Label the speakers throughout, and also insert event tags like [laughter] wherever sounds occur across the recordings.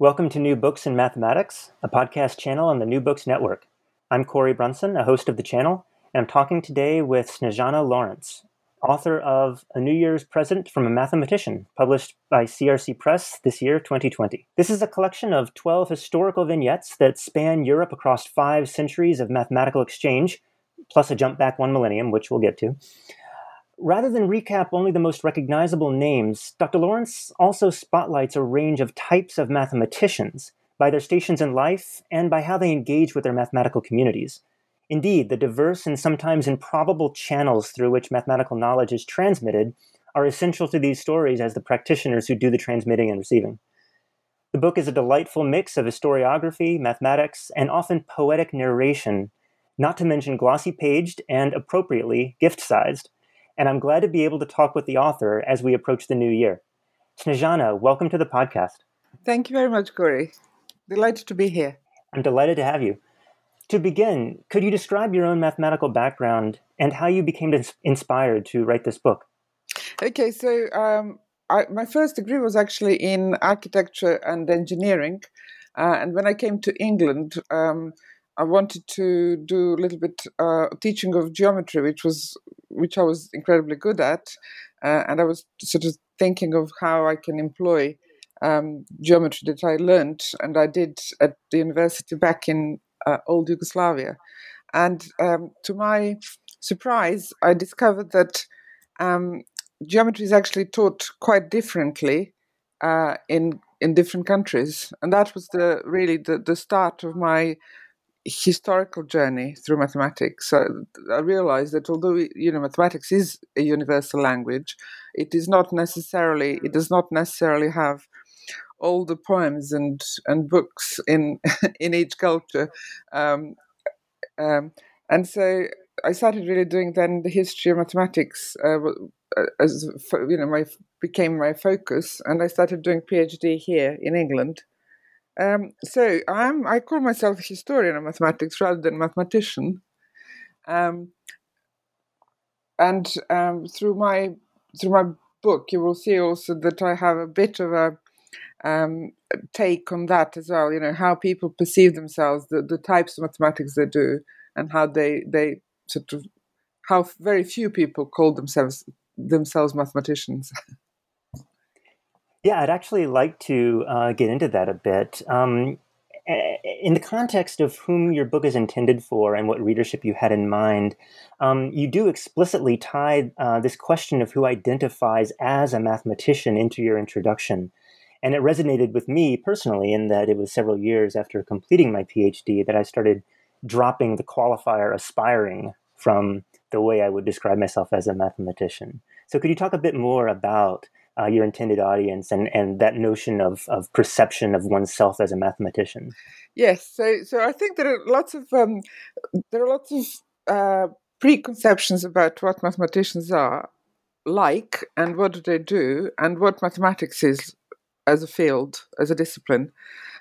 Speaker 1: Welcome to New Books in Mathematics, a podcast channel on the New Books Network. I'm Cory Brunson, a host of the channel, and I'm talking today with Snezana Lawrence, author of A New Year's Present from a Mathematician, published by CRC Press this year, 2020. This is a collection of 12 historical vignettes that span Europe across five centuries of mathematical exchange, plus a jump back one millennium, which we'll get to. Rather than recap only the most recognizable names, Dr. Lawrence also spotlights a range of types of mathematicians by their stations in life and by how they engage with their mathematical communities. Indeed, the diverse and sometimes improbable channels through which mathematical knowledge is transmitted are essential to these stories as the practitioners who do the transmitting and receiving. The book is a delightful mix of historiography, mathematics, and often poetic narration, not to mention glossy paged and appropriately gift sized and I'm glad to be able to talk with the author as we approach the new year. Snezana, welcome to the podcast.
Speaker 2: Thank you very much, Cory. Delighted to be here.
Speaker 1: I'm delighted to have you. To begin, could you describe your own mathematical background and how you became inspired to write this book?
Speaker 2: Okay, so um, I, my first degree was actually in architecture and engineering. Uh, and when I came to England, um, I wanted to do a little bit uh, teaching of geometry, which was which I was incredibly good at, uh, and I was sort of thinking of how I can employ um, geometry that I learned, and I did at the university back in uh, old Yugoslavia. And um, to my surprise, I discovered that um, geometry is actually taught quite differently uh, in in different countries, and that was the really the, the start of my historical journey through mathematics. So I realized that although you know mathematics is a universal language, it is not necessarily it does not necessarily have all the poems and and books in [laughs] in each culture. Um, um, and so I started really doing then the history of mathematics uh, as you know my became my focus, and I started doing PhD here in England. Um, so I'm I call myself a historian of mathematics rather than mathematician. Um, and um, through my through my book, you will see also that I have a bit of a um, take on that as well. You know how people perceive themselves, the, the types of mathematics they do, and how they they sort of how very few people call themselves themselves mathematicians. [laughs]
Speaker 1: Yeah, I'd actually like to uh, get into that a bit. Um, in the context of whom your book is intended for and what readership you had in mind, um, you do explicitly tie uh, this question of who identifies as a mathematician into your introduction. And it resonated with me personally in that it was several years after completing my PhD that I started dropping the qualifier aspiring from the way I would describe myself as a mathematician. So, could you talk a bit more about uh, your intended audience and, and that notion of, of perception of oneself as a mathematician?
Speaker 2: Yes, so so I think there are lots of um, there are lots of uh, preconceptions about what mathematicians are like and what do they do and what mathematics is as a field as a discipline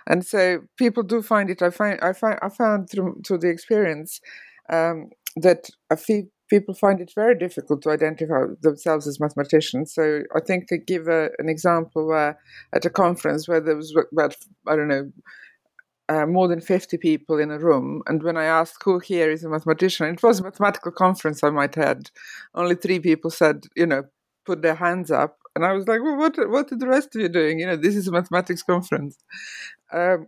Speaker 2: and so people do find it i find i find i found through through the experience um, that a few people find it very difficult to identify themselves as mathematicians. So I think I give a, an example where at a conference where there was about, I don't know, uh, more than 50 people in a room. And when I asked who here is a mathematician, it was a mathematical conference, I might add. Only three people said, you know, put their hands up. And I was like, well, what, what are the rest of you doing? You know, this is a mathematics conference. Um,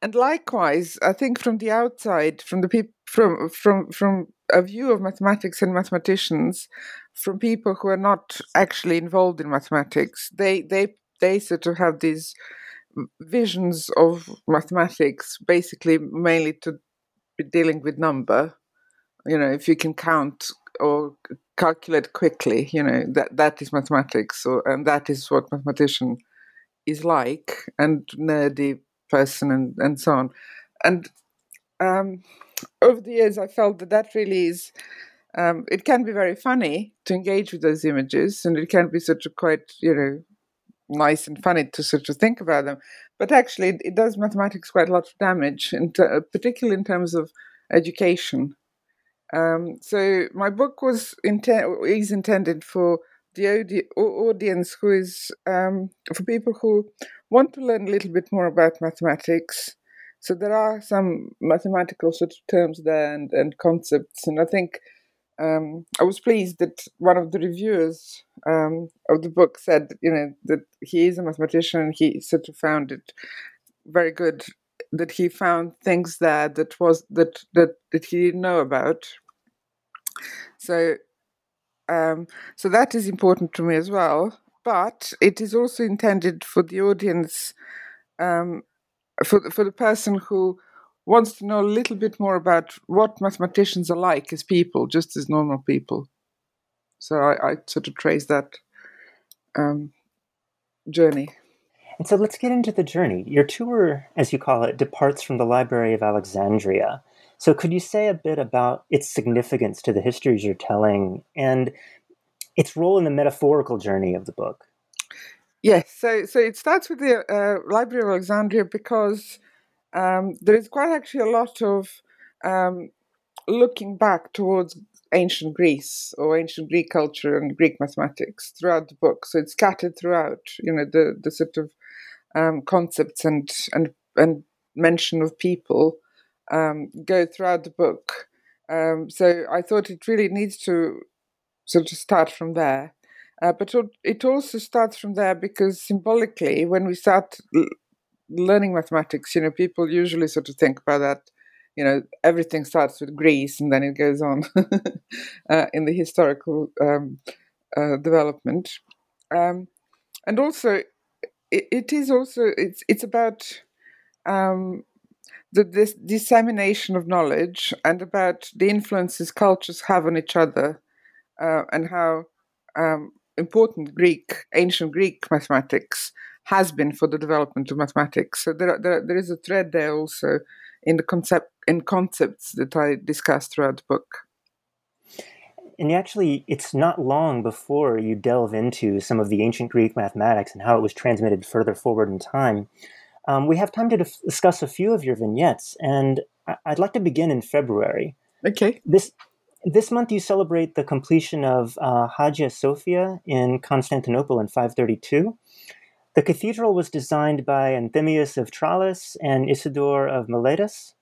Speaker 2: and likewise, I think from the outside, from the people, from from from a view of mathematics and mathematicians from people who are not actually involved in mathematics. They they they sort of have these visions of mathematics, basically mainly to be dealing with number. You know, if you can count or calculate quickly, you know that that is mathematics, or, and that is what mathematician is like and nerdy person and, and so on. And um, over the years, I felt that that really is. Um, it can be very funny to engage with those images, and it can be sort of quite, you know, nice and funny to sort of think about them. But actually, it, it does mathematics quite a lot of damage, in ter- particularly in terms of education. Um, so my book was inten- is intended for the audi- audience who is um, for people who want to learn a little bit more about mathematics. So there are some mathematical sort of terms there and, and concepts, and I think um, I was pleased that one of the reviewers um, of the book said, you know, that he is a mathematician. He sort of found it very good that he found things there that was that that that he didn't know about. So, um, so that is important to me as well. But it is also intended for the audience, um, for for the person who wants to know a little bit more about what mathematicians are like as people, just as normal people. So I, I sort of trace that um, journey.
Speaker 1: And so let's get into the journey. Your tour, as you call it, departs from the Library of Alexandria. So could you say a bit about its significance to the histories you're telling and its role in the metaphorical journey of the book?
Speaker 2: Yes, so so it starts with the uh, Library of Alexandria because um, there is quite actually a lot of um, looking back towards ancient Greece or ancient Greek culture and Greek mathematics throughout the book. So it's scattered throughout, you know, the the sort of um, concepts and and and mention of people um, go throughout the book. Um, so I thought it really needs to sort of start from there. Uh, but it also starts from there because symbolically, when we start learning mathematics, you know, people usually sort of think about that. You know, everything starts with Greece and then it goes on [laughs] uh, in the historical um, uh, development. Um, and also, it, it is also it's it's about um, the this dissemination of knowledge and about the influences cultures have on each other, uh, and how um, important Greek ancient Greek mathematics has been for the development of mathematics. So there, there, there is a thread there also in the concept in concepts that I discuss throughout the book.
Speaker 1: And actually, it's not long before you delve into some of the ancient Greek mathematics and how it was transmitted further forward in time. Um, we have time to dif- discuss a few of your vignettes, and I- I'd like to begin in February.
Speaker 2: Okay.
Speaker 1: This this month you celebrate the completion of uh, Hagia Sophia in Constantinople in 532, the cathedral was designed by Anthemius of Tralles and Isidore of Miletus,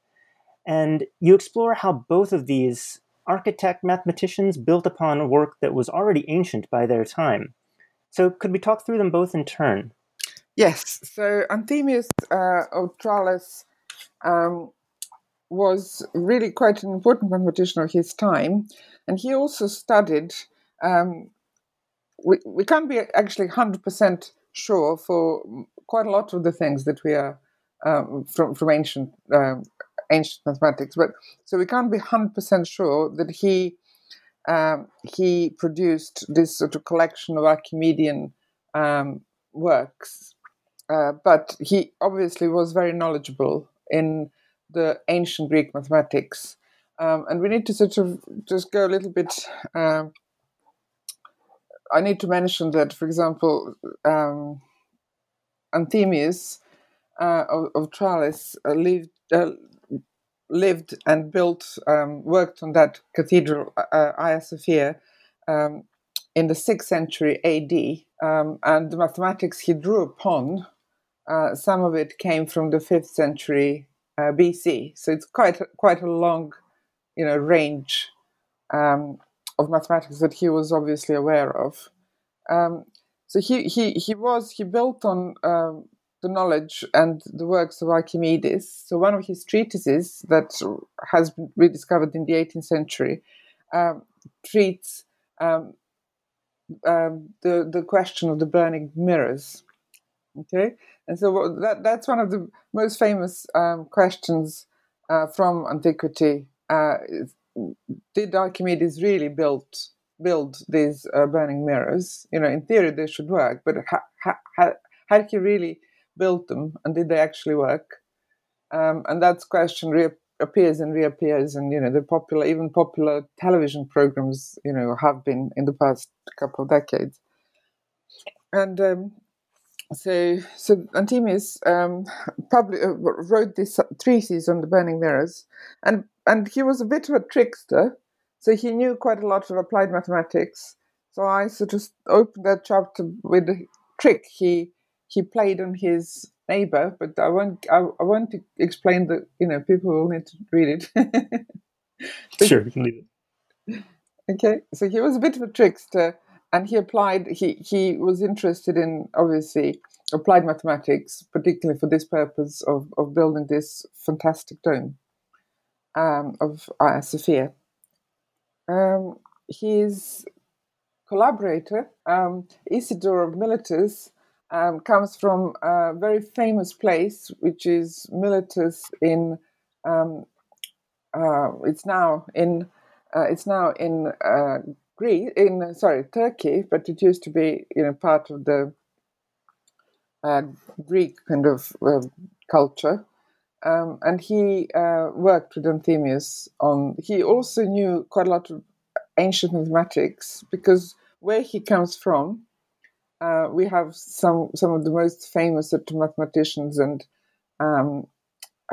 Speaker 1: and you explore how both of these architect mathematicians built upon work that was already ancient by their time. So, could we talk through them both in turn?
Speaker 2: Yes. So, Anthemius uh, of Tralles um, was really quite an important mathematician of his time, and he also studied. Um, we, we can't be actually 100% sure for quite a lot of the things that we are um, from from ancient um, ancient mathematics. But so we can't be hundred percent sure that he um, he produced this sort of collection of Archimedean um, works. Uh, but he obviously was very knowledgeable in the ancient Greek mathematics. Um, and we need to sort of just go a little bit um, I need to mention that, for example, um, Anthemius uh, of, of Tralles uh, lived, uh, lived and built, um, worked on that cathedral, uh, Hagia Sophia, um, in the 6th century AD. Um, and the mathematics he drew upon, uh, some of it came from the 5th century uh, BC. So it's quite, quite a long you know, range um, of mathematics that he was obviously aware of. Um, so he, he, he was he built on um, the knowledge and the works of Archimedes. So one of his treatises that has been rediscovered in the 18th century um, treats um, um, the the question of the burning mirrors. Okay, and so that that's one of the most famous um, questions uh, from antiquity. Uh, did Archimedes really build build these uh, burning mirrors? You know, in theory they should work, but ha- ha- had he really built them and did they actually work? Um, and that question reappears and reappears, and you know the popular, even popular television programs, you know, have been in the past couple of decades. And um, so, so Anthemius um, public, uh, wrote this treatise on the burning mirrors, and and he was a bit of a trickster, so he knew quite a lot of applied mathematics. So I sort of opened that chapter with a trick he he played on his neighbor, but I won't I, I won't explain that. You know, people will need to read
Speaker 1: it. [laughs] sure, you can leave it.
Speaker 2: Okay, so he was a bit of a trickster and he applied he he was interested in obviously applied mathematics particularly for this purpose of, of building this fantastic dome um, of Hagia Sophia. Um, his collaborator um, isidore of miletus um, comes from a very famous place which is miletus in um, uh, it's now in uh, it's now in uh, Greece, in sorry, Turkey, but it used to be you know part of the uh, Greek kind of uh, culture. Um, and he uh, worked with Anthemius on. He also knew quite a lot of ancient mathematics because where he comes from, uh, we have some some of the most famous mathematicians and um,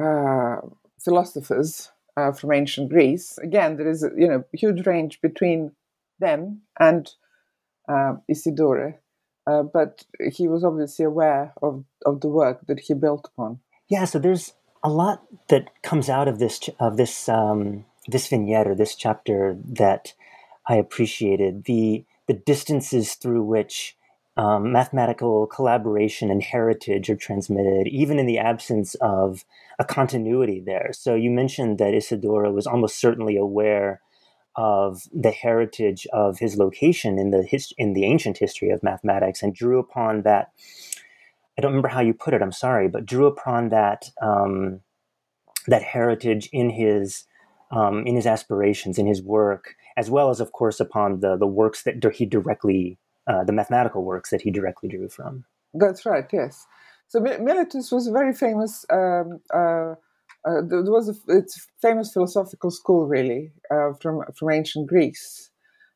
Speaker 2: uh, philosophers uh, from ancient Greece. Again, there is a you know huge range between them and uh, Isidore, uh, but he was obviously aware of, of the work that he built upon.
Speaker 1: Yeah, so there's a lot that comes out of this of this um, this vignette or this chapter that I appreciated the the distances through which um, mathematical collaboration and heritage are transmitted, even in the absence of a continuity there. So you mentioned that Isidore was almost certainly aware of the heritage of his location in the his, in the ancient history of mathematics and drew upon that. I don't remember how you put it. I'm sorry, but drew upon that um, that heritage in his um, in his aspirations, in his work, as well as, of course, upon the the works that he directly uh, the mathematical works that he directly drew from.
Speaker 2: That's right. Yes. So Miletus was a very famous um, uh, uh, there was a, it's famous philosophical school, really, uh, from from ancient Greece,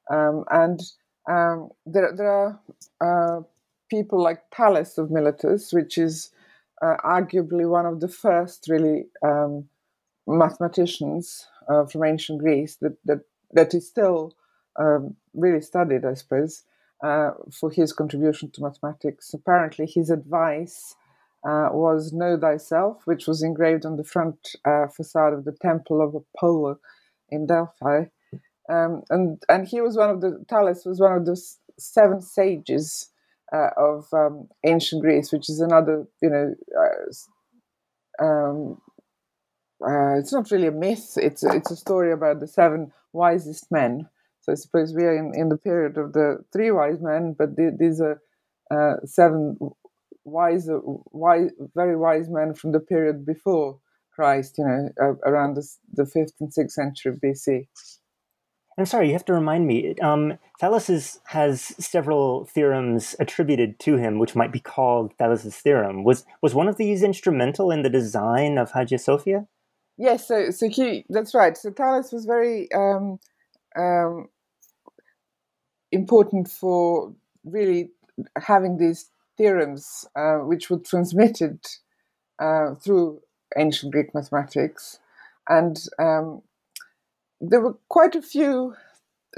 Speaker 2: um, and um, there there are uh, people like Thales of Miletus, which is uh, arguably one of the first really um, mathematicians uh, from ancient Greece that that that is still um, really studied, I suppose, uh, for his contribution to mathematics. Apparently, his advice uh, was Know Thyself, which was engraved on the front uh, facade of the Temple of Apollo in Delphi. Um, and and he was one of the Thales was one of the seven sages uh, of um, ancient Greece, which is another you know. Uh, um, uh, it's not really a myth. It's it's a story about the seven wisest men. So I suppose we are in, in the period of the three wise men, but the, these are uh, seven wise, wise, very wise men from the period before Christ, you know, uh, around the, the fifth and sixth century BC.
Speaker 1: I'm sorry, you have to remind me. Um, Thales is, has several theorems attributed to him, which might be called Thales's theorem. Was was one of these instrumental in the design of Hagia Sophia?
Speaker 2: Yes, so so he that's right. So Thales was very um, um, important for really having these theorems uh, which were transmitted uh, through ancient Greek mathematics, and um, there were quite a few,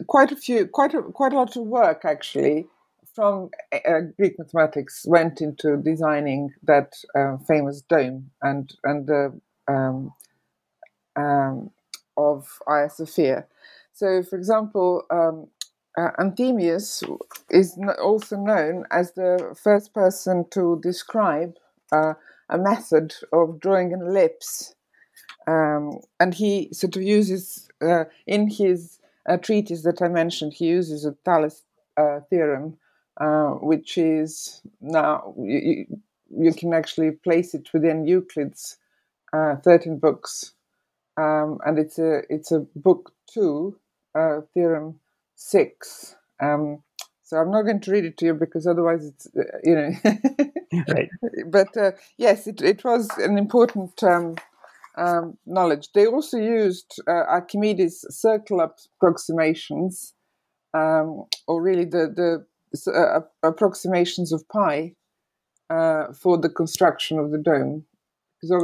Speaker 2: quite a few, quite a quite a lot of work actually from uh, Greek mathematics went into designing that uh, famous dome and and the um, um, of Hagia Sophia. So, for example, um, uh, Anthemius is also known as the first person to describe uh, a method of drawing an ellipse. Um, and he sort of uses, uh, in his uh, treatise that I mentioned, he uses a Thales uh, theorem, uh, which is now, you, you, can actually place it within Euclid's 13 books. Um, and it's a, it's a book two theorem six. Um, so I'm not going to read it to you because otherwise it's uh, you know [laughs]
Speaker 1: right. [laughs]
Speaker 2: But uh, yes, it, it was an important um, um, knowledge. They also used uh, Archimedes' circle approximations, um, or really the the uh, approximations of pi uh, for the construction of the dome.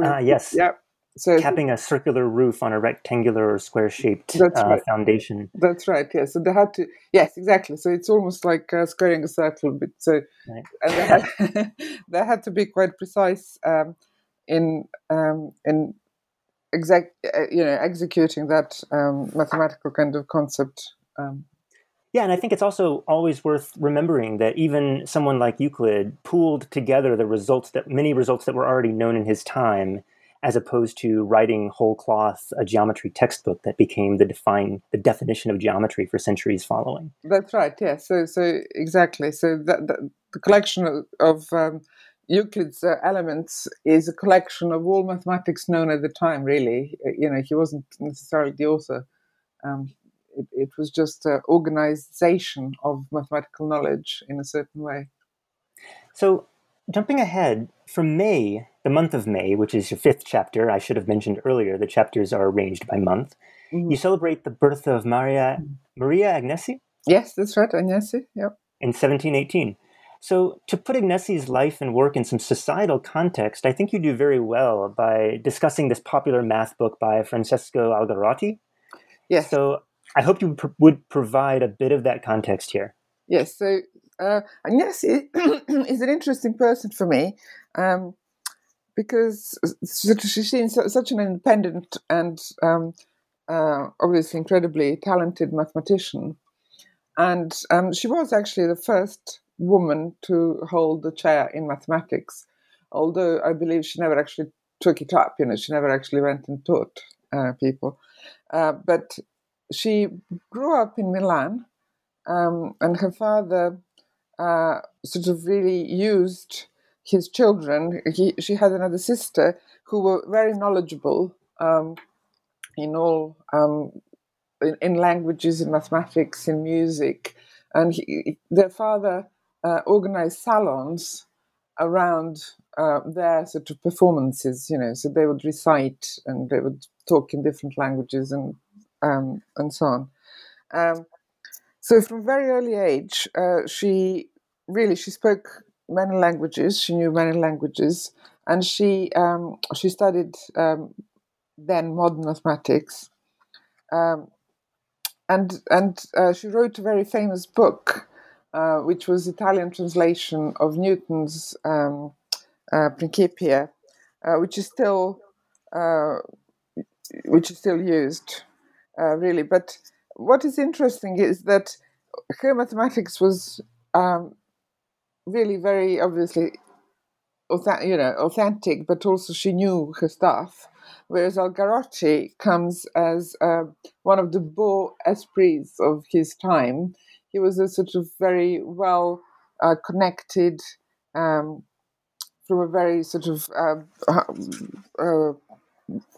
Speaker 1: Ah, yes.
Speaker 2: Yeah.
Speaker 1: So capping a circular roof on a rectangular or square shaped uh, right. foundation.
Speaker 2: That's right. Yeah. So they had to. Yes, exactly. So it's almost like uh, squaring a circle, but so right. and they had, [laughs] they had to be quite precise um, in um, in exact uh, you know executing that um, mathematical kind of concept. Um,
Speaker 1: yeah, and I think it's also always worth remembering that even someone like Euclid pooled together the results that many results that were already known in his time as opposed to writing whole cloth a geometry textbook that became the define the definition of geometry for centuries following.
Speaker 2: That's right. Yeah. So so exactly. So that, that the collection of, of um, Euclid's uh, elements is a collection of all mathematics known at the time. Really, uh, you know, he wasn't necessarily the author. Um, it, it, was just uh, organization of mathematical knowledge in a certain way.
Speaker 1: So, jumping ahead from May the month of May, which is your fifth chapter, I should have mentioned earlier, the chapters are arranged by month. Mm-hmm. You celebrate the birth of Maria Maria Agnesi.
Speaker 2: Yes, that's right, Agnesi. Yep.
Speaker 1: In 1718. So, to put Agnesi's life and work in some societal context, I think you do very well by discussing this popular math book by Francesco Algarotti.
Speaker 2: Yes.
Speaker 1: So, I hope you pr- would provide a bit of that context here.
Speaker 2: Yes. So, uh, Agnesi [clears throat] is an interesting person for me. Um, because she seems such an independent and um, uh, obviously incredibly talented mathematician. And um, she was actually the first woman to hold the chair in mathematics, although I believe she never actually took it up. You know, she never actually went and taught uh, people. Uh, but she grew up in Milan, um, and her father uh, sort of really used his children. He, she had another sister who were very knowledgeable um, in all um, in, in, languages, in mathematics, in music, and he, their father uh, organized salons around uh, their sort of performances. You know, so they would recite and they would talk in different languages and um, and so on. Um, so from very early age, uh, she really she spoke many languages. She knew many languages, and she um, she studied um, then modern mathematics, um, and and uh, she wrote a very famous book, uh, which was Italian translation of Newton's um, uh, Principia, uh, which is still uh, which is still used, uh, really. But what is interesting is that her mathematics was um, really very obviously you know authentic but also she knew her stuff whereas algarotti comes as uh, one of the beaux esprits of his time he was a sort of very well uh, connected um, from a very sort of uh, uh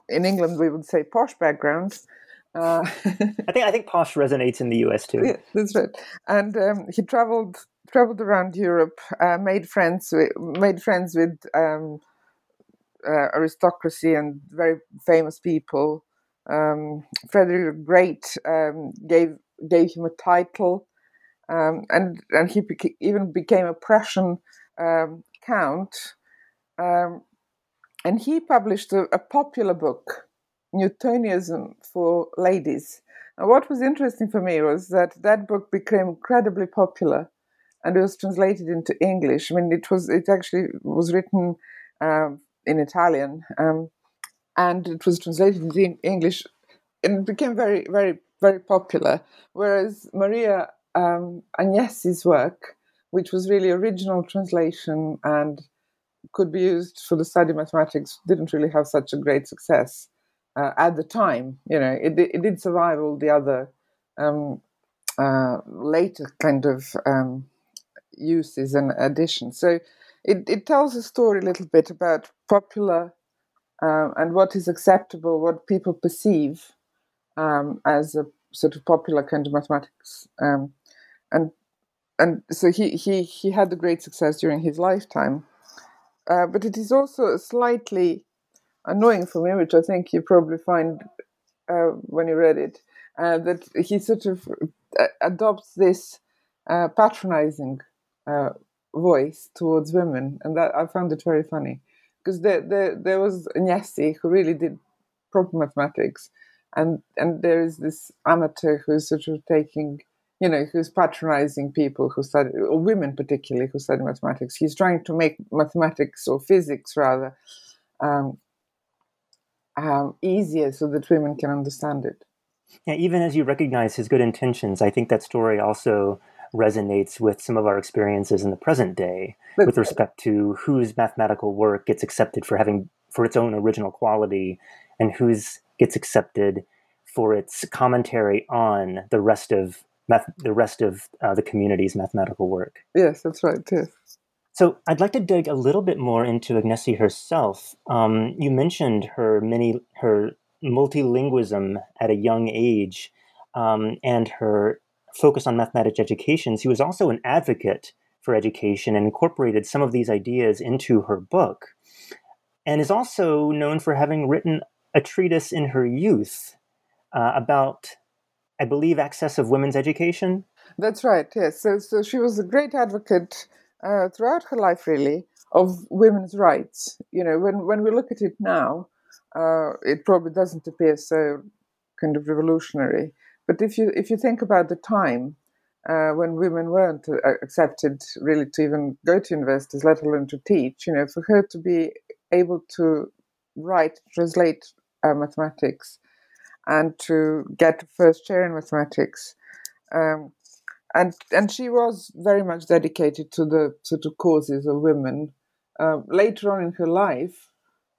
Speaker 2: in england we would say posh background
Speaker 1: uh, I think I think posh resonates in the U.S. too. [laughs]
Speaker 2: Yeah, that's right. And um, he traveled traveled around Europe, uh, made friends with, made friends with um, uh, aristocracy and very famous people. Um, Frederick the Great um, gave gave him a title, um, and and he beca- even became a Prussian um, count. Um, and he published a, a popular book, Newtonianism for Ladies. And what was interesting for me was that that book became incredibly popular and it was translated into English. I mean, it was it actually was written um, in Italian, um, and it was translated into English, and it became very, very, very popular. Whereas Maria um, Agnesi's work, which was really original translation and could be used for the study of mathematics, didn't really have such a great success uh, at the time. You know, it it did survive all the other um, uh, later kind of um, uses and additions. So it, it tells a story a little bit about popular um, and what is acceptable, what people perceive um, as a sort of popular kind of mathematics. Um, and and so he, he, he had a great success during his lifetime. uh, but it is also slightly annoying for me, which I think you probably find uh, when you read it, uh, that he sort of uh, adopts this uh, patronizing uh, voice towards women, and that I found it very funny because there, there, there was Agnesi who really did proper mathematics, and and there is this amateur who's sort of taking you know, who's patronizing people who study, or women particularly, who study mathematics. He's trying to make mathematics or physics rather um, um, easier so that women can understand it.
Speaker 1: Yeah, even as you recognize his good intentions, I think that story also resonates with some of our experiences in the present day but, with respect to whose mathematical work gets accepted for having for its own original quality and whose gets accepted for its commentary on the rest of math- the rest of uh, the community's mathematical work.
Speaker 2: Yes, that's right. Yes.
Speaker 1: So I'd like to dig a little bit more into Agnesi herself. Um, you mentioned her many her multilingualism at a young age um, and her focus on mathematics education. She was also an advocate for education and incorporated some of these ideas into her book, and is also known for having written a treatise in her youth uh, about I believe, access of women's education.
Speaker 2: That's right. Yes. So, so she was a great advocate uh, throughout her life, really, of women's rights. You know, when when we look at it now, uh, it probably doesn't appear so kind of revolutionary. But if you if you think about the time uh, when women weren't uh, accepted really to even go to universities, let alone to teach, you know, for her to be able to write, translate uh, mathematics and to get first chair in mathematics. Um, and and she was very much dedicated to the to the causes of women. Um, later on in her life,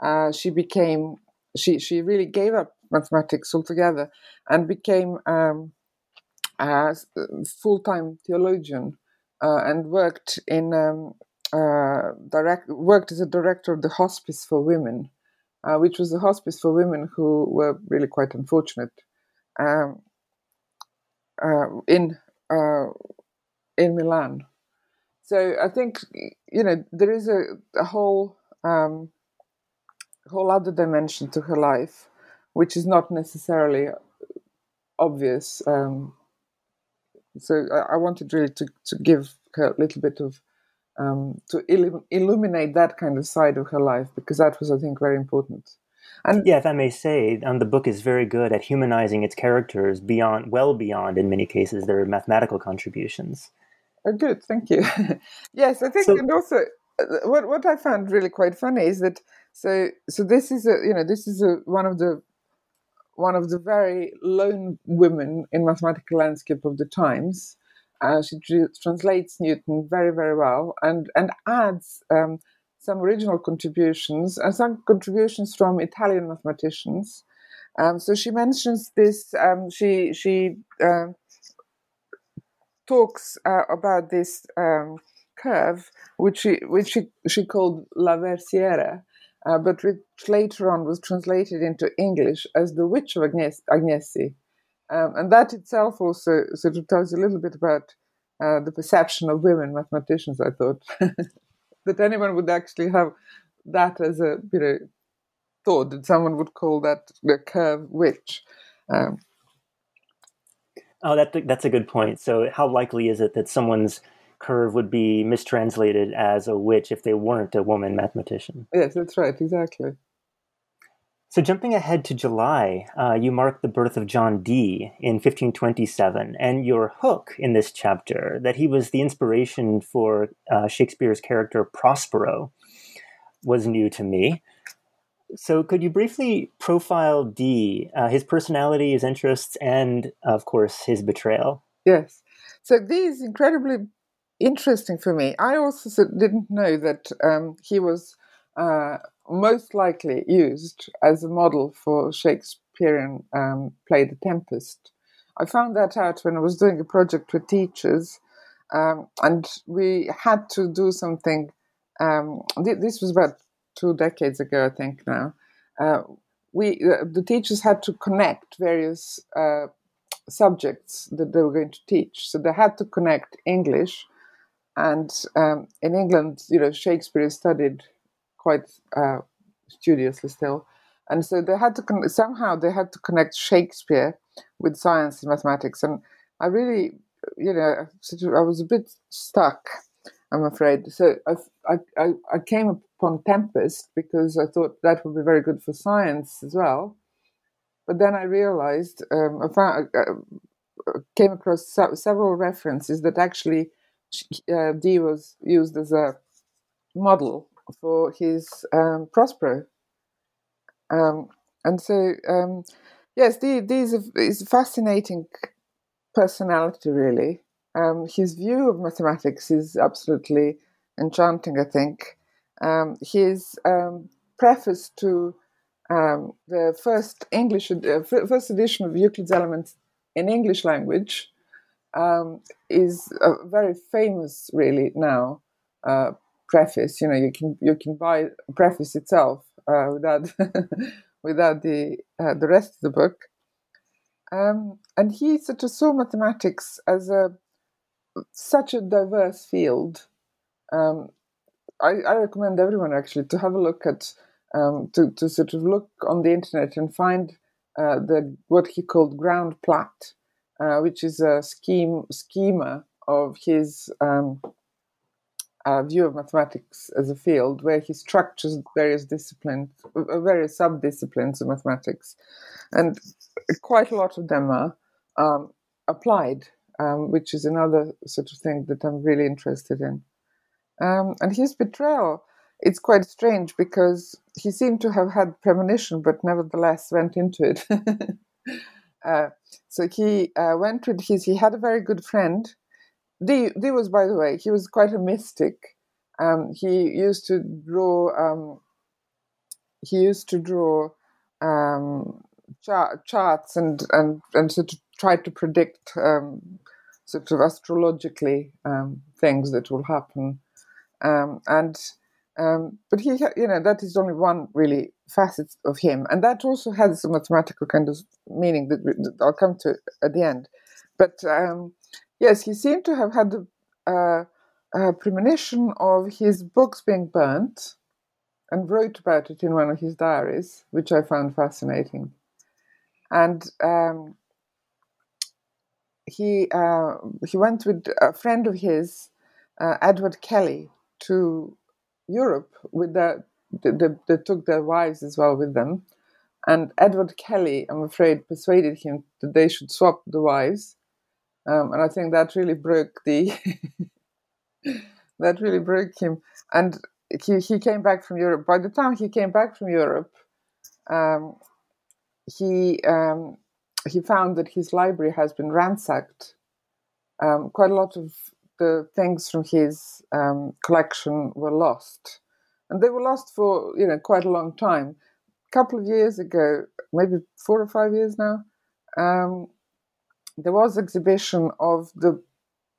Speaker 2: uh, she became she she really gave up mathematics altogether and became um, a full time theologian uh, and worked in um, uh, direct worked as a director of the Hospice for Women uh, which was a hospice for women who were really quite unfortunate um, uh, in uh, in Milan. So I think you know there is a, a whole um, whole other dimension to her life, which is not necessarily obvious. Um, so I, I, wanted really to, to give her a little bit of um, to illuminate that kind of side of her life because that was, I think, very important.
Speaker 1: And yeah, if I may say, um, the book is very good at humanizing its characters beyond, well beyond, in many cases, their mathematical contributions.
Speaker 2: Oh, good, thank you. [laughs] yes, I think, so, and also uh, what what I found really quite funny is that so so this is a you know this is a one of the one of the very lone women in mathematical landscape of the times uh, she translates Newton very, very well and, and adds um, some original contributions and some contributions from Italian mathematicians. Um, so she mentions this, um, she, she uh, talks uh, about this um, curve, which she, which she, she called La Versiera, uh, but which later on was translated into English as the Witch of Agnesi. Um, and that itself also sort of tells a little bit about uh, the perception of women mathematicians. I thought [laughs] that anyone would actually have that as a you know thought that someone would call that the curve witch. Um,
Speaker 1: oh, that that's a good point. So, how likely is it that someone's curve would be mistranslated as a witch if they weren't a woman mathematician?
Speaker 2: Yes, that's right. Exactly.
Speaker 1: So, jumping ahead to July, uh, you mark the birth of John Dee in 1527, and your hook in this chapter that he was the inspiration for uh, Shakespeare's character Prospero was new to me. So, could you briefly profile Dee, uh, his personality, his interests, and of course, his betrayal?
Speaker 2: Yes. So, Dee is incredibly interesting for me. I also didn't know that um, he was uh, most likely used as a model for Shakespearean um, play The Tempest. I found that out when I was doing a project with teachers, um, and we had to do something. Um, th- this was about two decades ago, I think now. Uh, we uh, the teachers had to connect various uh, subjects that they were going to teach, so they had to connect English, and um, in England, you know, Shakespeare is studied quite uh, studiously still. And so they had to con- somehow they had to connect Shakespeare with science and mathematics. And I really, you know, I was a bit stuck, I'm afraid. So I, I, I came upon Tempest because I thought that would be very good for science as well. But then I realized, um, I found, uh, came across several references that actually uh, Dee was used as a model for his um, Prospero. Um, and so, um, yes, Dee, Dee is, a, is a fascinating personality, really. Um, his view of mathematics is absolutely enchanting, I think. Um, his um, preface to um, the first English, uh, first edition of Euclid's Elements in English language um, is a very famous, really now uh, preface. You know, you can you can buy preface itself uh, without [laughs] without the uh, the rest of the book. Um, and he sort of saw mathematics as a such a diverse field. Um, I, I, recommend everyone actually to have a look at um, to to sort of look on the internet and find uh, the what he called Groundplat, uh, which is a scheme schema of his um, uh, view of mathematics as a field, where he structures various disciplines, uh, various sub disciplines of mathematics, and quite a lot of them are um, applied, um, which is another sort of thing that I'm really interested in. Um, and his betrayal, it's quite strange because he seemed to have had premonition, but nevertheless went into it. [laughs] uh, so he uh, went with his. He had a very good friend. Dee, was, by the way, he was quite a mystic. Um, he used to draw. Um, he used to draw um, chart, charts and and and sort of try to predict um, sort of astrologically um, things that will happen. Um, and um, but he, you know, that is only one really facet of him, and that also has a mathematical kind of meaning that, that I'll come to at the end. But um, yes, he seemed to have had the uh, uh, premonition of his books being burnt, and wrote about it in one of his diaries, which I found fascinating. And um, he uh, he went with a friend of his, uh, Edward Kelley, to Europe with their they, they, took their wives as well with them. And Edward Kelley, I'm afraid, persuaded him that they should swap the wives. Um, and I think that really broke the [laughs] that really broke him. And he, he came back from Europe. By the time he came back from Europe, um, he um, he found that his library has been ransacked. Um, quite a lot of the things from his um, collection were lost, and they were lost for you know quite a long time. A couple of years ago, maybe four or five years now, um, there was exhibition of the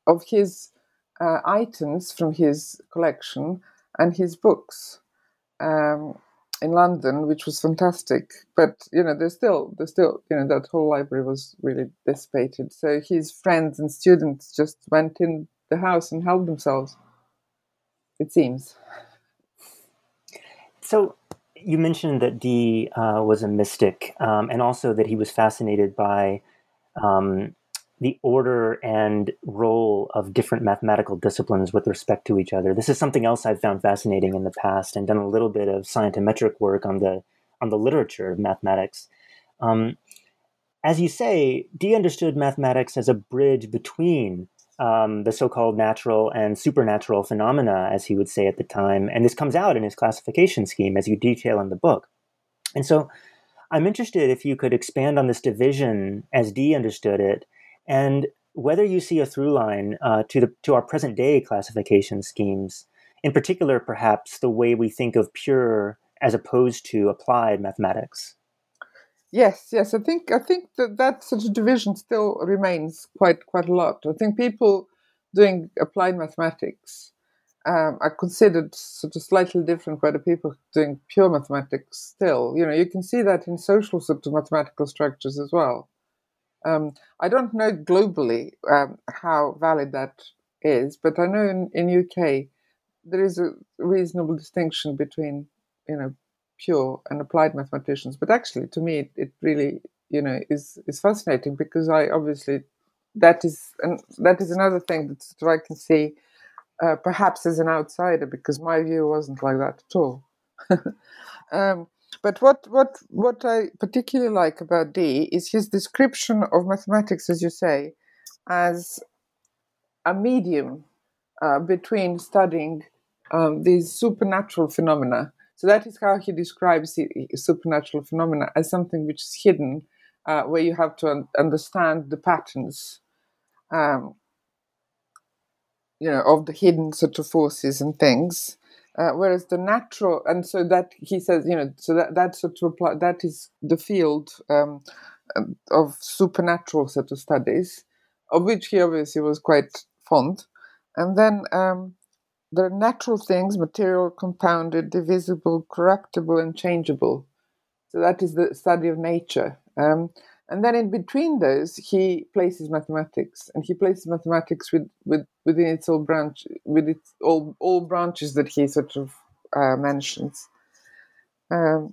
Speaker 2: of his uh, items from his collection and his books um, in London, which was fantastic. But you know, there's still there's still you know that whole library was really dissipated. So his friends and students just went in the house and help themselves. It seems.
Speaker 1: So you mentioned that Dee uh, was a mystic, um, and also that he was fascinated by um, the order and role of different mathematical disciplines with respect to each other. This is something else I've found fascinating in the past, and done a little bit of scientometric work on the on the literature of mathematics. Um, as you say, Dee understood mathematics as a bridge between um, the so-called natural and supernatural phenomena, as he would say at the time, and this comes out in his classification scheme, as you detail in the book. And so, I'm interested if you could expand on this division as Dee understood it, and whether you see a through line uh, to the to our present day classification schemes, in particular, perhaps the way we think of pure as opposed to applied mathematics.
Speaker 2: Yes, yes, I think I think that that sort of division still remains quite quite a lot. I think people doing applied mathematics um, are considered sort of slightly different the people doing pure mathematics. Still, you know, you can see that in social sort of mathematical structures as well. Um, I don't know globally um, how valid that is, but I know in, in UK there is a reasonable distinction between you know pure and applied mathematicians. But actually, to me, it, it really you know is is fascinating because I obviously that is and that is another thing that I can see uh, perhaps as an outsider because my view wasn't like that at all. [laughs] um, but what what what I particularly like about Dee is his description of mathematics, as you say, as a medium uh, between studying um, these supernatural phenomena. So that is how he describes supernatural phenomena as something which is hidden, uh, where you have to un- understand the patterns, um, you know, of the hidden sort of forces and things. Uh, whereas the natural, and so that he says, you know, so that that sort of apply, that is the field um, of supernatural sort of studies, of which he obviously was quite fond. And then um, there are natural things, material, compounded, divisible, corruptible, and changeable. So that is the study of nature. Um, and then in between those, he places mathematics, and he places mathematics with, with within its all branch, with its all all branches that he sort of uh, mentions. Um,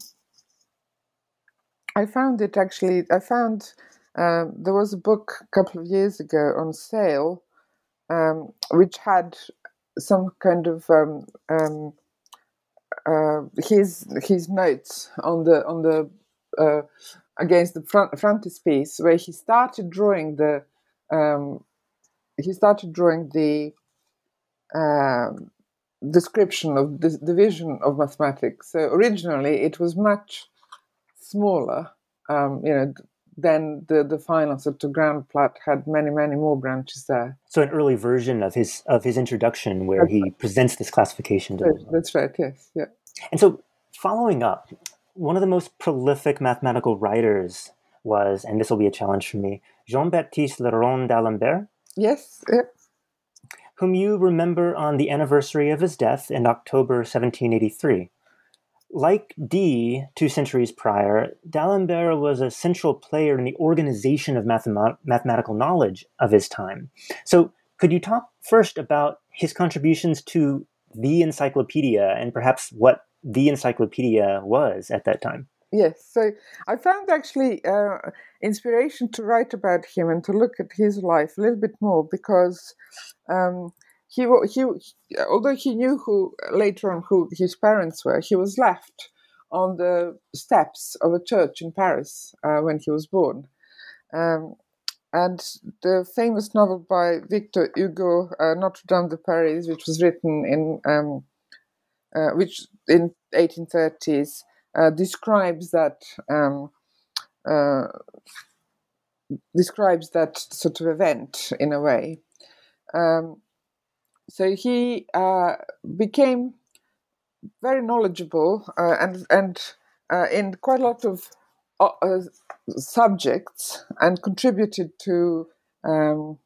Speaker 2: I found it actually. I found uh, there was a book a couple of years ago on sale, um, which had some kind of um, um, uh, his his notes on the on the uh, against the front, frontispiece where he started drawing the um, he started drawing the uh, description of the division of mathematics. So originally it was much smaller, um, you know, then the the final sort of ground Plat had many many more branches there.
Speaker 1: So an early version of his of his introduction where that's he right. presents this classification.
Speaker 2: To that's right. Yes. Yeah.
Speaker 1: And so following up, one of the most prolific mathematical writers was, and this will be a challenge for me, Jean Baptiste le Rond d'Alembert.
Speaker 2: Yes. Yeah.
Speaker 1: Whom you remember on the anniversary of his death in October 1783. Like Dee, two centuries prior, D'Alembert was a central player in the organization of mathemat- mathematical knowledge of his time. So, could you talk first about his contributions to the encyclopedia and perhaps what the encyclopedia was at that time?
Speaker 2: Yes, so I found actually uh, inspiration to write about him and to look at his life a little bit more because um, he he although he knew who later on who his parents were, he was left on the steps of a church in Paris uh, when he was born. Um, and the famous novel by Victor Hugo, uh, Notre Dame de Paris, which was written in um, uh, which in 1830s uh, describes that um, uh, describes that sort of event in a way. Um, so he uh, became very knowledgeable uh, and and uh, in quite a lot of uh, uh, subjects and contributed to um,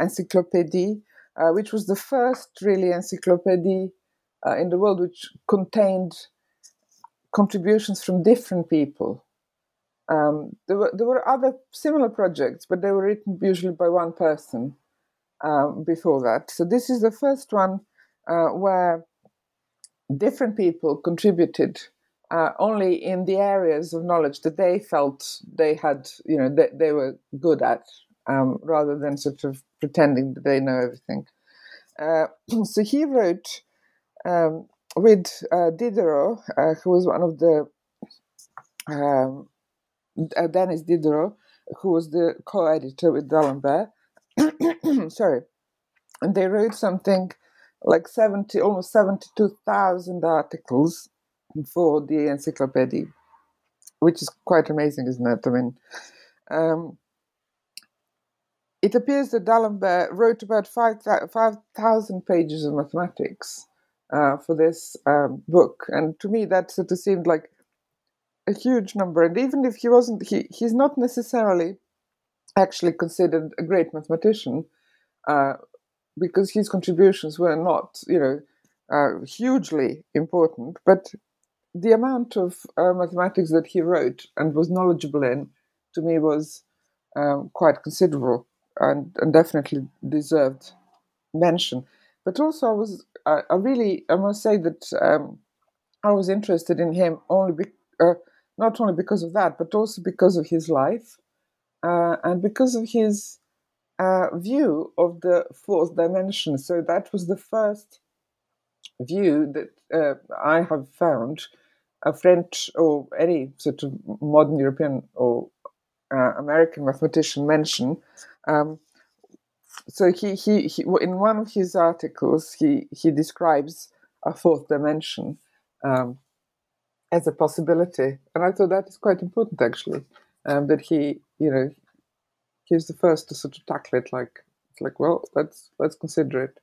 Speaker 2: encyclopedia, which was the first really encyclopedia in the world which contained contributions from different people. Um, there were there were other similar projects, but they were written usually by one person um, before that. So this is the first one uh, where different people contributed uh, only in the areas of knowledge that they felt they had, you know, that they were good at, um, rather than sort of pretending that they know everything. Uh, [clears throat] so he wrote um, with uh, Diderot, uh, who was one of the um, uh, Denis Diderot, who was the co-editor with D'Alembert. [clears throat] sorry, and they wrote something like 70, almost 72,000 articles for the encyclopedia, which is quite amazing, isn't it? I mean, um, it appears that D'Alembert wrote about 5,000 5, pages of mathematics uh, for this um, book. And to me, that sort of seemed like a huge number. And even if he wasn't, he, he's not necessarily actually considered a great mathematician uh, because his contributions were not, you know, uh, hugely important. But the amount of uh, mathematics that he wrote and was knowledgeable in, to me, was um, quite considerable and, and definitely deserved mention. But also, I was I, I really I must say that um, I was interested in him only be, uh, not only because of that, but also because of his life uh, and because of his uh, view of the fourth dimension. So that was the first view that uh, I have found a French or any sort of modern European or uh, American mathematician mention. Um, so he, he, he, in one of his articles, he, he describes a fourth dimension um, as a possibility, and I thought that is quite important actually. Um, that he, you know, he's the first to sort of tackle it like, it's like, well, let's let's consider it.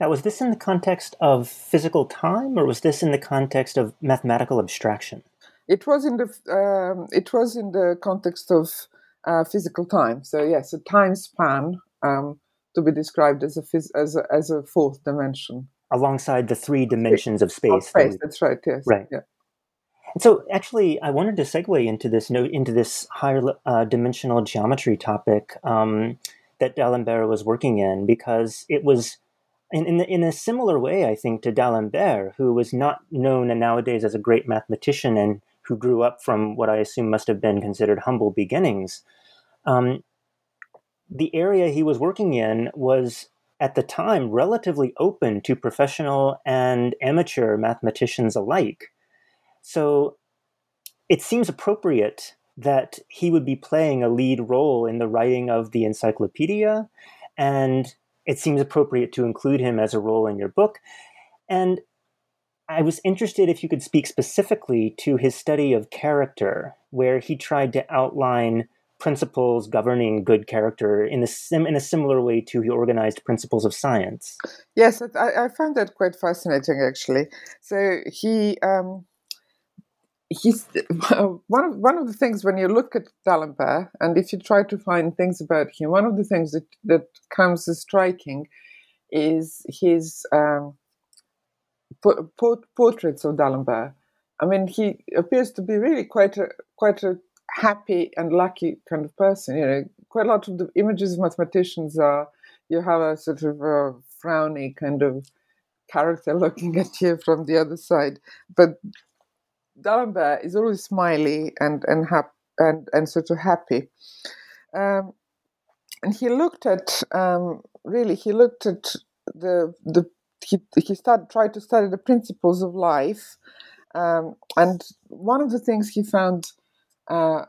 Speaker 1: Now, was this in the context of physical time, or was this in the context of mathematical abstraction?
Speaker 2: It was in the um, it was in the context of uh, physical time. So yes, a time span um, to be described as a, phys- as a as a fourth dimension
Speaker 1: alongside the three dimensions of space. Of
Speaker 2: space. That's right. Yes.
Speaker 1: Right.
Speaker 2: Yeah.
Speaker 1: And so, actually, I wanted to segue into this note into this higher uh, dimensional geometry topic um, that D'Alembert was working in because it was in, in, in, a similar way, I think, to D'Alembert, who was not known nowadays as a great mathematician and who grew up from what I assume must have been considered humble beginnings. Um, the area he was working in was at the time relatively open to professional and amateur mathematicians alike. So it seems appropriate that he would be playing a lead role in the writing of the encyclopedia, and it seems appropriate to include him as a role in your book. And I was interested if you could speak specifically to his study of character, where he tried to outline principles governing good character in a, sim- in a similar way to he organized principles of science.
Speaker 2: Yes, I, I found that quite fascinating, actually. So he. Um, he's [laughs] one of one of the things when you look at D'Alembert, and if you try to find things about him, one of the things that that comes as striking is his um, portraits of D'Alembert. I mean, he appears to be really quite a quite a happy and lucky kind of person. You know, quite a lot of the images of mathematicians are you have a sort of a frowny kind of character [laughs] looking at you from the other side, but D'Alembert is always smiley and and happy and and sort of happy. Um, and he looked at um, really he looked at the the he he started tried to study the principles of life, um, and one of the things he found uh,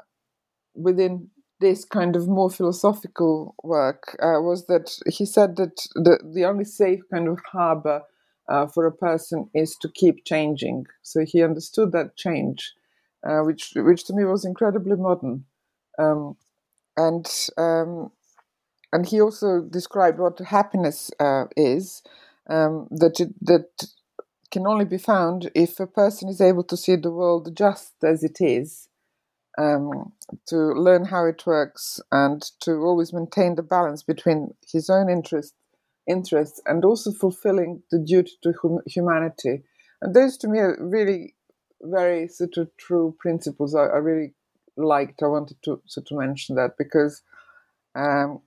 Speaker 2: within this kind of more philosophical work uh, was that he said that the, the only safe kind of harbor uh, for a person is to keep changing. So he understood that change, uh, which which to me was incredibly modern, um, and um, and he also described what happiness uh, is. Um, that it, that can only be found if a person is able to see the world just as it is um, to learn how it works and to always maintain the balance between his own interest, interests and also fulfilling the duty to hum- humanity. And those to me are really very sort of true principles. I, I really liked. I wanted to sort of mention that because um,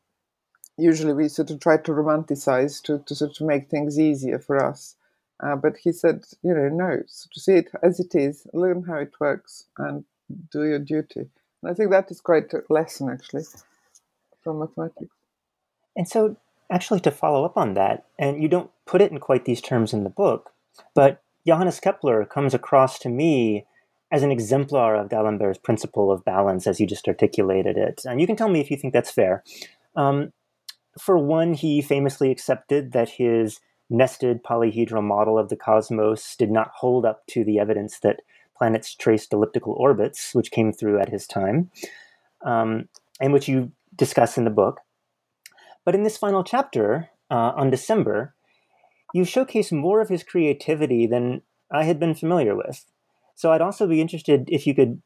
Speaker 2: usually we sort of try to romanticize to, to sort of make things easier for us. Uh, but he said, you know, no, so to see it as it is, learn how it works, and do your duty. And I think that is quite a lesson, actually, from mathematics.
Speaker 1: And so, actually, to follow up on that, and you don't put it in quite these terms in the book, but Johannes Kepler comes across to me as an exemplar of D'alembert's principle of balance, as you just articulated it. And you can tell me if you think that's fair. Um, for one, he famously accepted that his nested polyhedral model of the cosmos did not hold up to the evidence that planets traced elliptical orbits, which came through at his time, um, and which you discuss in the book. But in this final chapter uh, on December, you showcase more of his creativity than I had been familiar with. So I'd also be interested if you could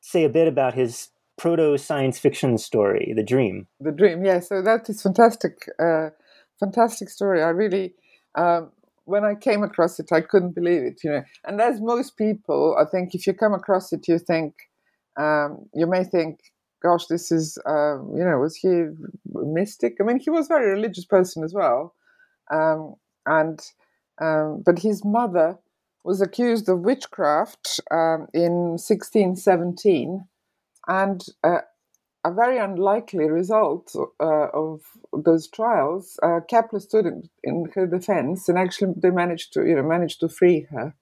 Speaker 1: say a bit about his proto science fiction story, The Dream.
Speaker 2: The Dream, yeah. So that is fantastic, uh, fantastic story. I really, um, when I came across it, I couldn't believe it, you know. And as most people, I think if you come across it, you think, um, you may think, gosh, this is, uh, you know, was he a mystic? I mean, he was a very religious person as well. Um, and, um, but his mother was accused of witchcraft um, in 1617, and uh, a very unlikely result uh, of those trials, uh, Kepler stood in, in, her defense, and actually they managed to, you know, managed to free her,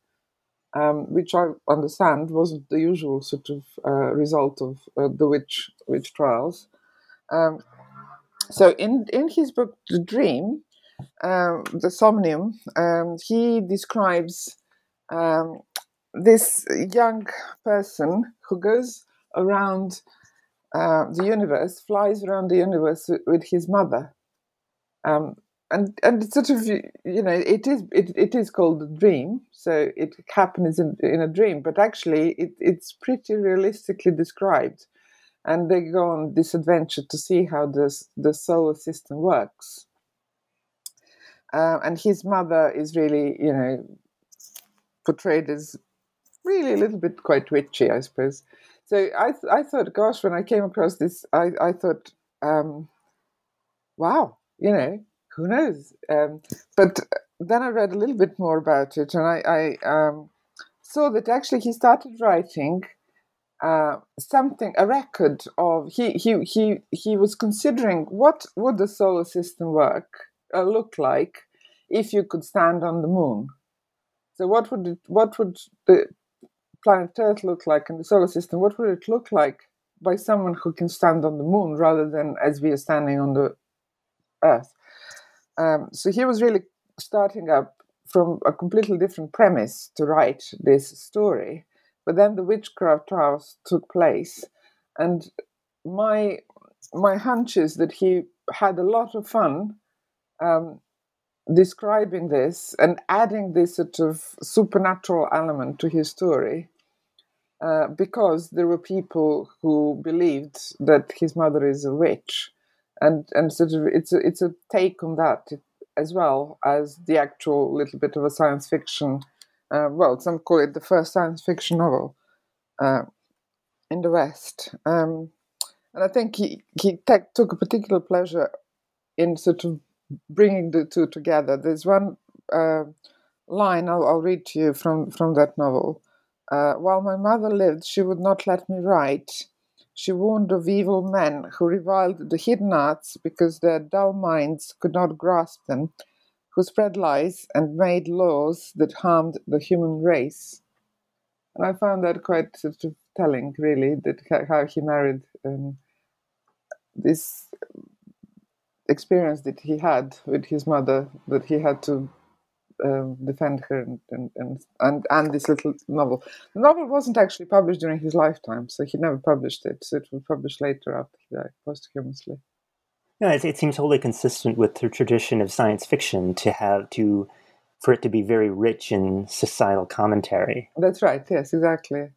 Speaker 2: um, which I understand wasn't the usual sort of uh, result of uh, the witch witch trials. Um, so in in his book The Dream, um, the Somnium, um, he describes um, this young person who goes around uh, the universe, flies around the universe with, with his mother. And and it's sort of you know it is it, it is called a dream so it happens in, in a dream but actually it, it's pretty realistically described. And they go on this adventure to see how this the solar system works. Uh, and his mother is really you know portrayed as really a little bit quite witchy i suppose. So I, I thought, gosh, when I came across this, I, I thought, um, wow, you know, who knows? Um, but then I read a little bit more about it, and I, I um, saw that actually he started writing uh, something, a record of he he he he was considering what would the solar system work uh, look like if you could stand on the moon. So what would it, what would the planet Earth look like in the solar system? What would it look like by someone who can stand on the moon rather than as we are standing on the Earth? Um, so he was really starting up from a completely different premise to write this story. But then the witchcraft trials took place, and my my hunch is that he had a lot of fun um, describing this and adding this sort of supernatural element to his story uh, because there were people who believed that his mother is a witch and and sort of it's a, it's a take on that as well as the actual little bit of a science fiction uh, well some call it the first science fiction novel uh, in the west um, and i think he he te- took a particular pleasure in sort of bringing the two together. There's one uh, line I'll, I'll, read to you from, from that novel. Uh, While my mother lived, she would not let me write. She warned of evil men who reviled the hidden arts because their dull minds could not grasp them, who spread lies and made laws that harmed the human race. And I found that quite sort of telling, really, that how he married um, this experience that he had with his mother that he had to um, defend her and, and, and, and, this little novel. The novel wasn't actually published during his lifetime, so he never published it. So it was published later after he died, posthumously.
Speaker 1: Yeah, it, it seems wholly consistent with the tradition of science fiction to have to for it to be very rich in societal commentary.
Speaker 2: That's right. Yes, exactly.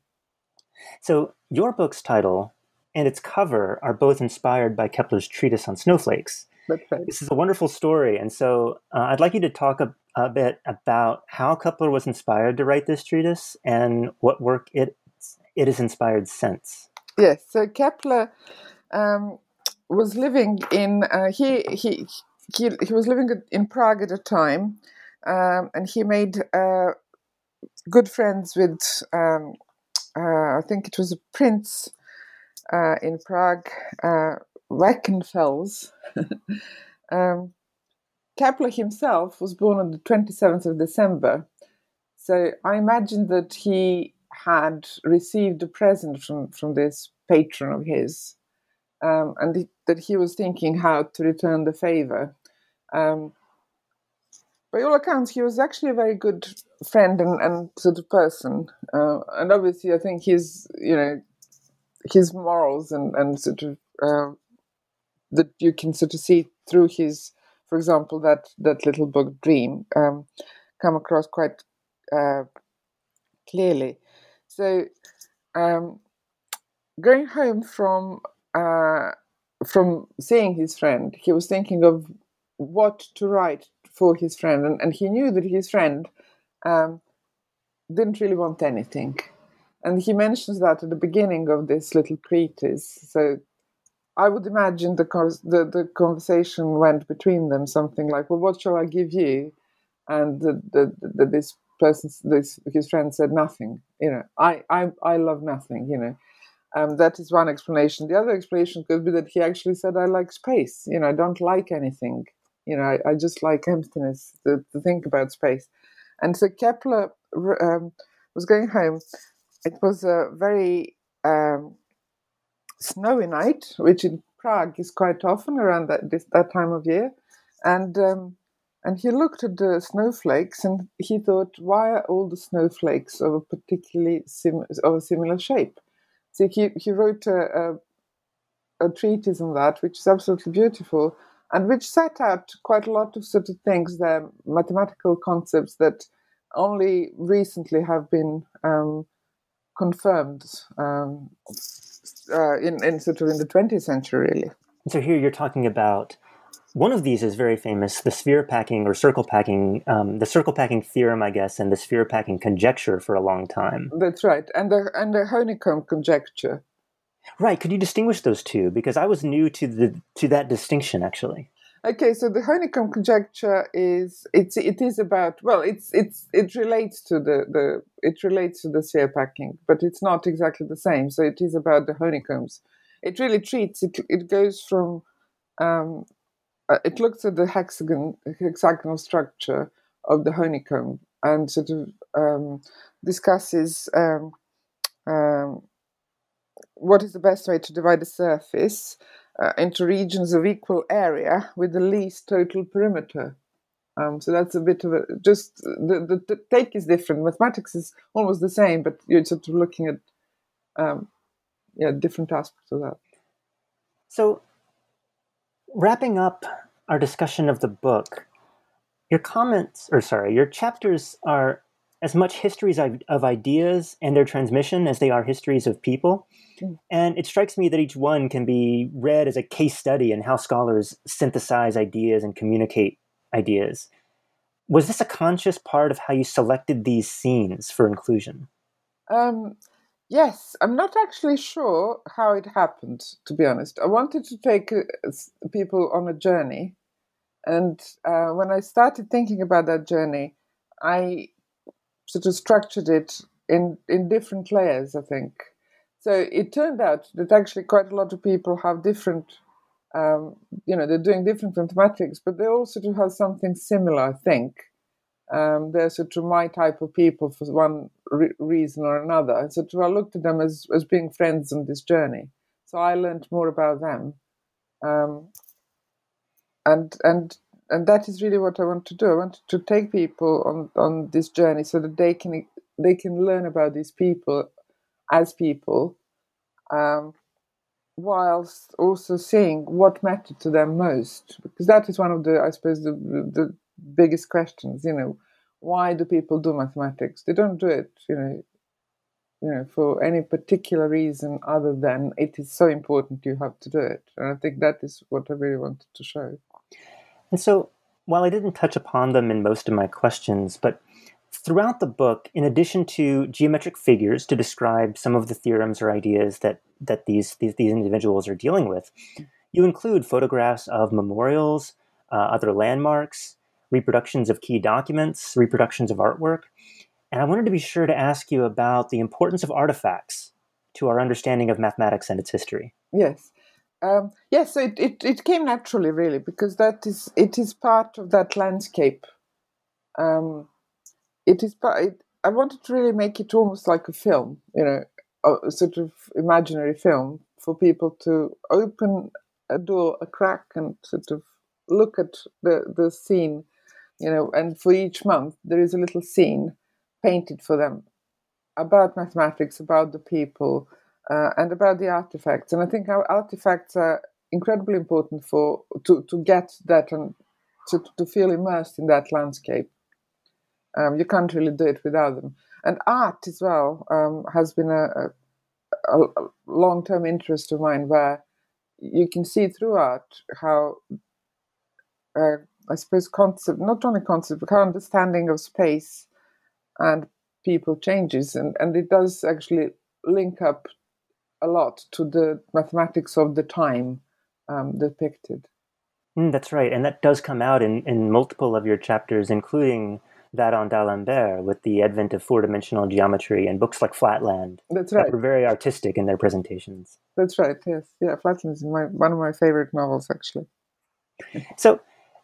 Speaker 1: So your book's title and its cover are both inspired by Kepler's treatise on snowflakes.
Speaker 2: That's right.
Speaker 1: This is a wonderful story. And so uh, I'd like you to talk a, a, bit about how Kepler was inspired to write this treatise and what work it, it has inspired since.
Speaker 2: Yes. So Kepler um, was living in, uh, he, he, he, he was living in Prague at the time, um, and he made uh, good friends with, um, uh, I think it was a prince uh, in Prague uh, Wackenfels. [laughs] Kepler himself was born on the 27th of December. So I imagine that he had received a present from, from this patron of his, um, and that he was thinking how to return the favor. Um, by all accounts, he was actually a very good friend and, and sort of person. Uh, and obviously, I think his, you know, his morals and, and sort of uh, that you can sort of see through his, for example, that that little book Dream, um, come across quite uh, clearly. So, um, going home from uh, from seeing his friend, he was thinking of what to write for his friend, and, and he knew that his friend um, didn't really want anything. And he mentions that at the beginning of this little treatise. So I would imagine the, the, the conversation went between them something like, "Well, what shall I give you?" And the, the, the, this person, this his friend said nothing. You know, I I I love nothing. You know, um, that is one explanation. The other explanation could be that he actually said, "I like space. You know, I don't like anything. You know, I, I just like emptiness. To, to think about space." And so Kepler um, was going home. It was a very um, snowy night, which in Prague is quite often around that this, that time of year, and um, and he looked at the snowflakes and he thought, why are all the snowflakes of a particularly sim- of a similar shape? So he, he wrote a, a, a treatise on that, which is absolutely beautiful and which set out quite a lot of sort of things, the mathematical concepts that only recently have been um, confirmed um, uh, in, in sort of in the 20th century, really.
Speaker 1: So here you're talking about one of these is very famous, the sphere packing or circle packing, um, the circle packing theorem, I guess, and the sphere packing conjecture for a long time.
Speaker 2: That's right, and the and the honeycomb conjecture.
Speaker 1: Right. Could you distinguish those two? Because I was new to the to that distinction, actually.
Speaker 2: Okay, so the honeycomb conjecture is it's it is about well, it's it's it relates to the the it relates to the sphere packing, but it's not exactly the same. So it is about the honeycombs. It really treats it. It goes from um, uh, it looks at the hexagon hexagonal structure of the honeycomb and sort of um, discusses um, um, what is the best way to divide the surface uh, into regions of equal area with the least total perimeter. Um, so that's a bit of a just the, the, the, take is different. Mathematics is almost the same, but you're sort of looking at um, yeah different aspects of that.
Speaker 1: So wrapping up our discussion of the book, your comments, or sorry, your chapters are as much histories of, of ideas and their transmission as they are histories of people. Mm. And it strikes me that each one can be read as a case study in how scholars synthesize ideas and communicate ideas. Was this a conscious part of how you selected these scenes for inclusion?
Speaker 2: Um, Yes, I'm not actually sure how it happened, to be honest. I wanted to take uh, people on a journey. And uh, when I started thinking about that journey, I sort of structured it in, in different layers, I think. So it turned out that actually quite a lot of people have different, um, you know, they're doing different mathematics, but they all sort of have something similar, I think. Um, they're sort of my type of people for one re- reason or another. So I looked at them as, as being friends on this journey. So I learned more about them. Um, and and and that is really what I want to do. I want to take people on, on this journey so that they can they can learn about these people as people, um, whilst also seeing what mattered to them most. Because that is one of the I suppose the the biggest questions. You know, why do people do mathematics? They don't do it, you know, you know, for any particular reason other than it is so important you have to do it. And I think that is what I really wanted to show.
Speaker 1: And so, while I didn't touch upon them in most of my questions, but throughout the book, in addition to geometric figures to describe some of the theorems or ideas that that these these, these individuals are dealing with, you include photographs of memorials, uh, other landmarks, reproductions of key documents, reproductions of artwork. And I wanted to be sure to ask you about the importance of artifacts to our understanding of mathematics and its history.
Speaker 2: Yes. Um, yes, it, it, it, came naturally, really, because that is it is part of that landscape. Um, it is part. I wanted to really make it almost like a film, you know, a sort of imaginary film for people to open a door, a crack, and sort of look at the the scene you know, and for each month there is a little scene painted for them about mathematics, about the people, uh, and about the artifacts. And I think our artifacts are incredibly important for to, to get that and to, to feel immersed in that landscape. Um, you can't really do it without them. And art as well um, has been a, a, a long term interest of mine where you can see through art how uh, I suppose, concept, not only concept, but understanding of space and people changes. And, and it does actually link up a lot to the mathematics of the time um, depicted.
Speaker 1: Mm, that's right. And that does come out in, in multiple of your chapters, including that on D'Alembert with the advent of four dimensional geometry and books like Flatland.
Speaker 2: That's right.
Speaker 1: That were very artistic in their presentations.
Speaker 2: That's right. Yes. Yeah. Flatland is my, one of my favorite novels, actually. [laughs]
Speaker 1: So,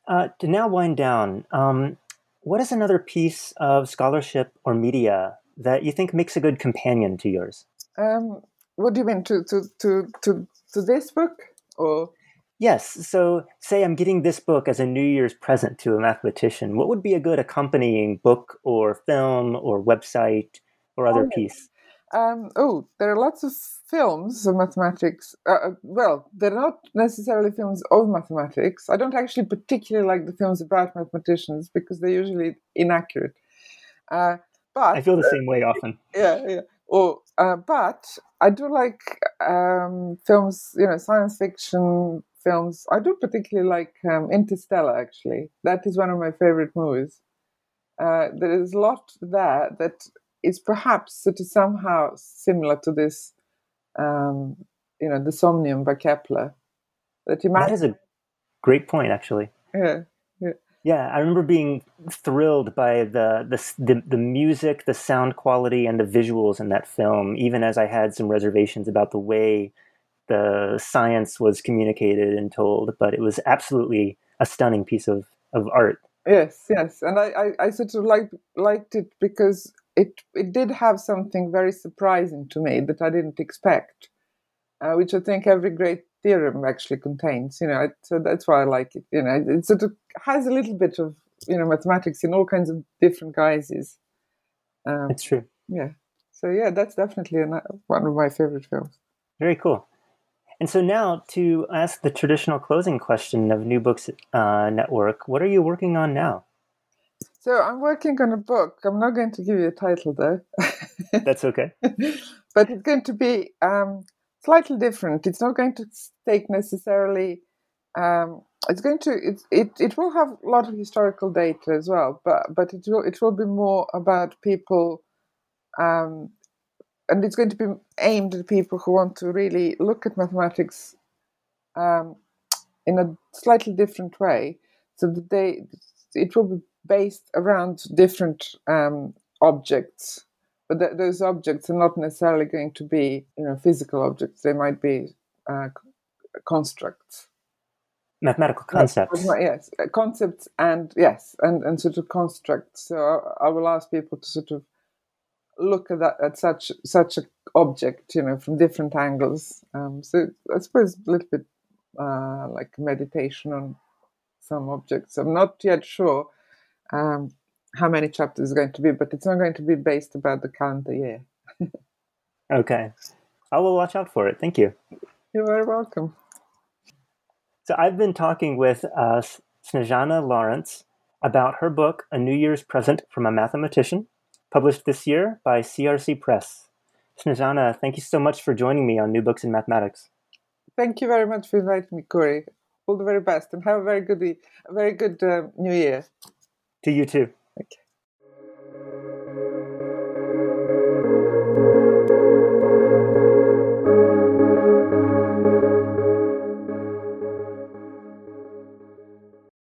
Speaker 1: uh, to now wind down, um, what is another piece of scholarship or media that you think makes a good companion to yours?
Speaker 2: Um, what do you mean to to to to, to this book or?
Speaker 1: Yes. So, say I'm getting this book as a New Year's present to a mathematician. What would be a good accompanying book or film or website or other
Speaker 2: Oh,
Speaker 1: piece?
Speaker 2: Um, oh, there are lots of films of mathematics. Uh, uh, well, they're not necessarily films of mathematics. I don't actually particularly like the films about mathematicians because they're usually inaccurate. Uh, but
Speaker 1: I feel the same way often. [laughs]
Speaker 2: yeah, yeah. Or, uh, but I do like um, films, you know, science fiction films. I do particularly like um, Interstellar. Actually, that is one of my favorite movies. Uh, there is a lot there that is perhaps sort of somehow similar to this, um, you know, the Somnium by Kepler. That you might,
Speaker 1: is a great point, actually.
Speaker 2: yeah,
Speaker 1: Yeah, I remember being thrilled by the, the the the music, the sound quality, and the visuals in that film. Even as I had some reservations about the way the science was communicated and told, but it was absolutely a stunning piece of, of art.
Speaker 2: Yes, yes, and I, I, I sort of liked liked it because it it did have something very surprising to me that I didn't expect, uh, which I think every great theorem actually contains. You know, it, so that's why I like it. You know, it, sort of has a little bit of you know mathematics in all kinds of different guises. Um,
Speaker 1: It's true.
Speaker 2: yeah, so yeah, that's definitely an, one of my favorite films.
Speaker 1: Very cool. And so now to ask the traditional closing question of New Books uh, Network, what are you working on now?
Speaker 2: So I'm working on a book. I'm not going to give you a title though.
Speaker 1: That's okay. [laughs]
Speaker 2: but it's going to be um, slightly different. It's not going to take necessarily. Um, it's going to it, it it will have a lot of historical data as well, but but it will it will be more about people, um, and it's going to be aimed at people who want to really look at mathematics um, in a slightly different way, so that they it will be based around different um, objects but th- those objects are not necessarily going to be you know physical objects. They might be uh, constructs.
Speaker 1: Mathematical concepts.
Speaker 2: Mathema- yes uh, concepts and yes and, and sort of constructs. So I, I will ask people to sort of look at that at such such an object you know from different angles. Um, so i suppose a little bit uh, like meditation on some objects. I'm not yet sure um, how many chapters is going to be but it's not going to be based about the calendar year
Speaker 1: Okay. I will watch out for it. Thank you.
Speaker 2: you're very welcome
Speaker 1: So I've been talking with uh, Snezana Lawrence about her book, A New Year's Present from a Mathematician, published this year by CRC Press. Snezana, thank you so much for joining me on New Books in Mathematics.
Speaker 2: Thank you very much for inviting me, Cory. All the very best, and have a very good, a very good uh, New Year.
Speaker 1: To you too.
Speaker 2: Okay.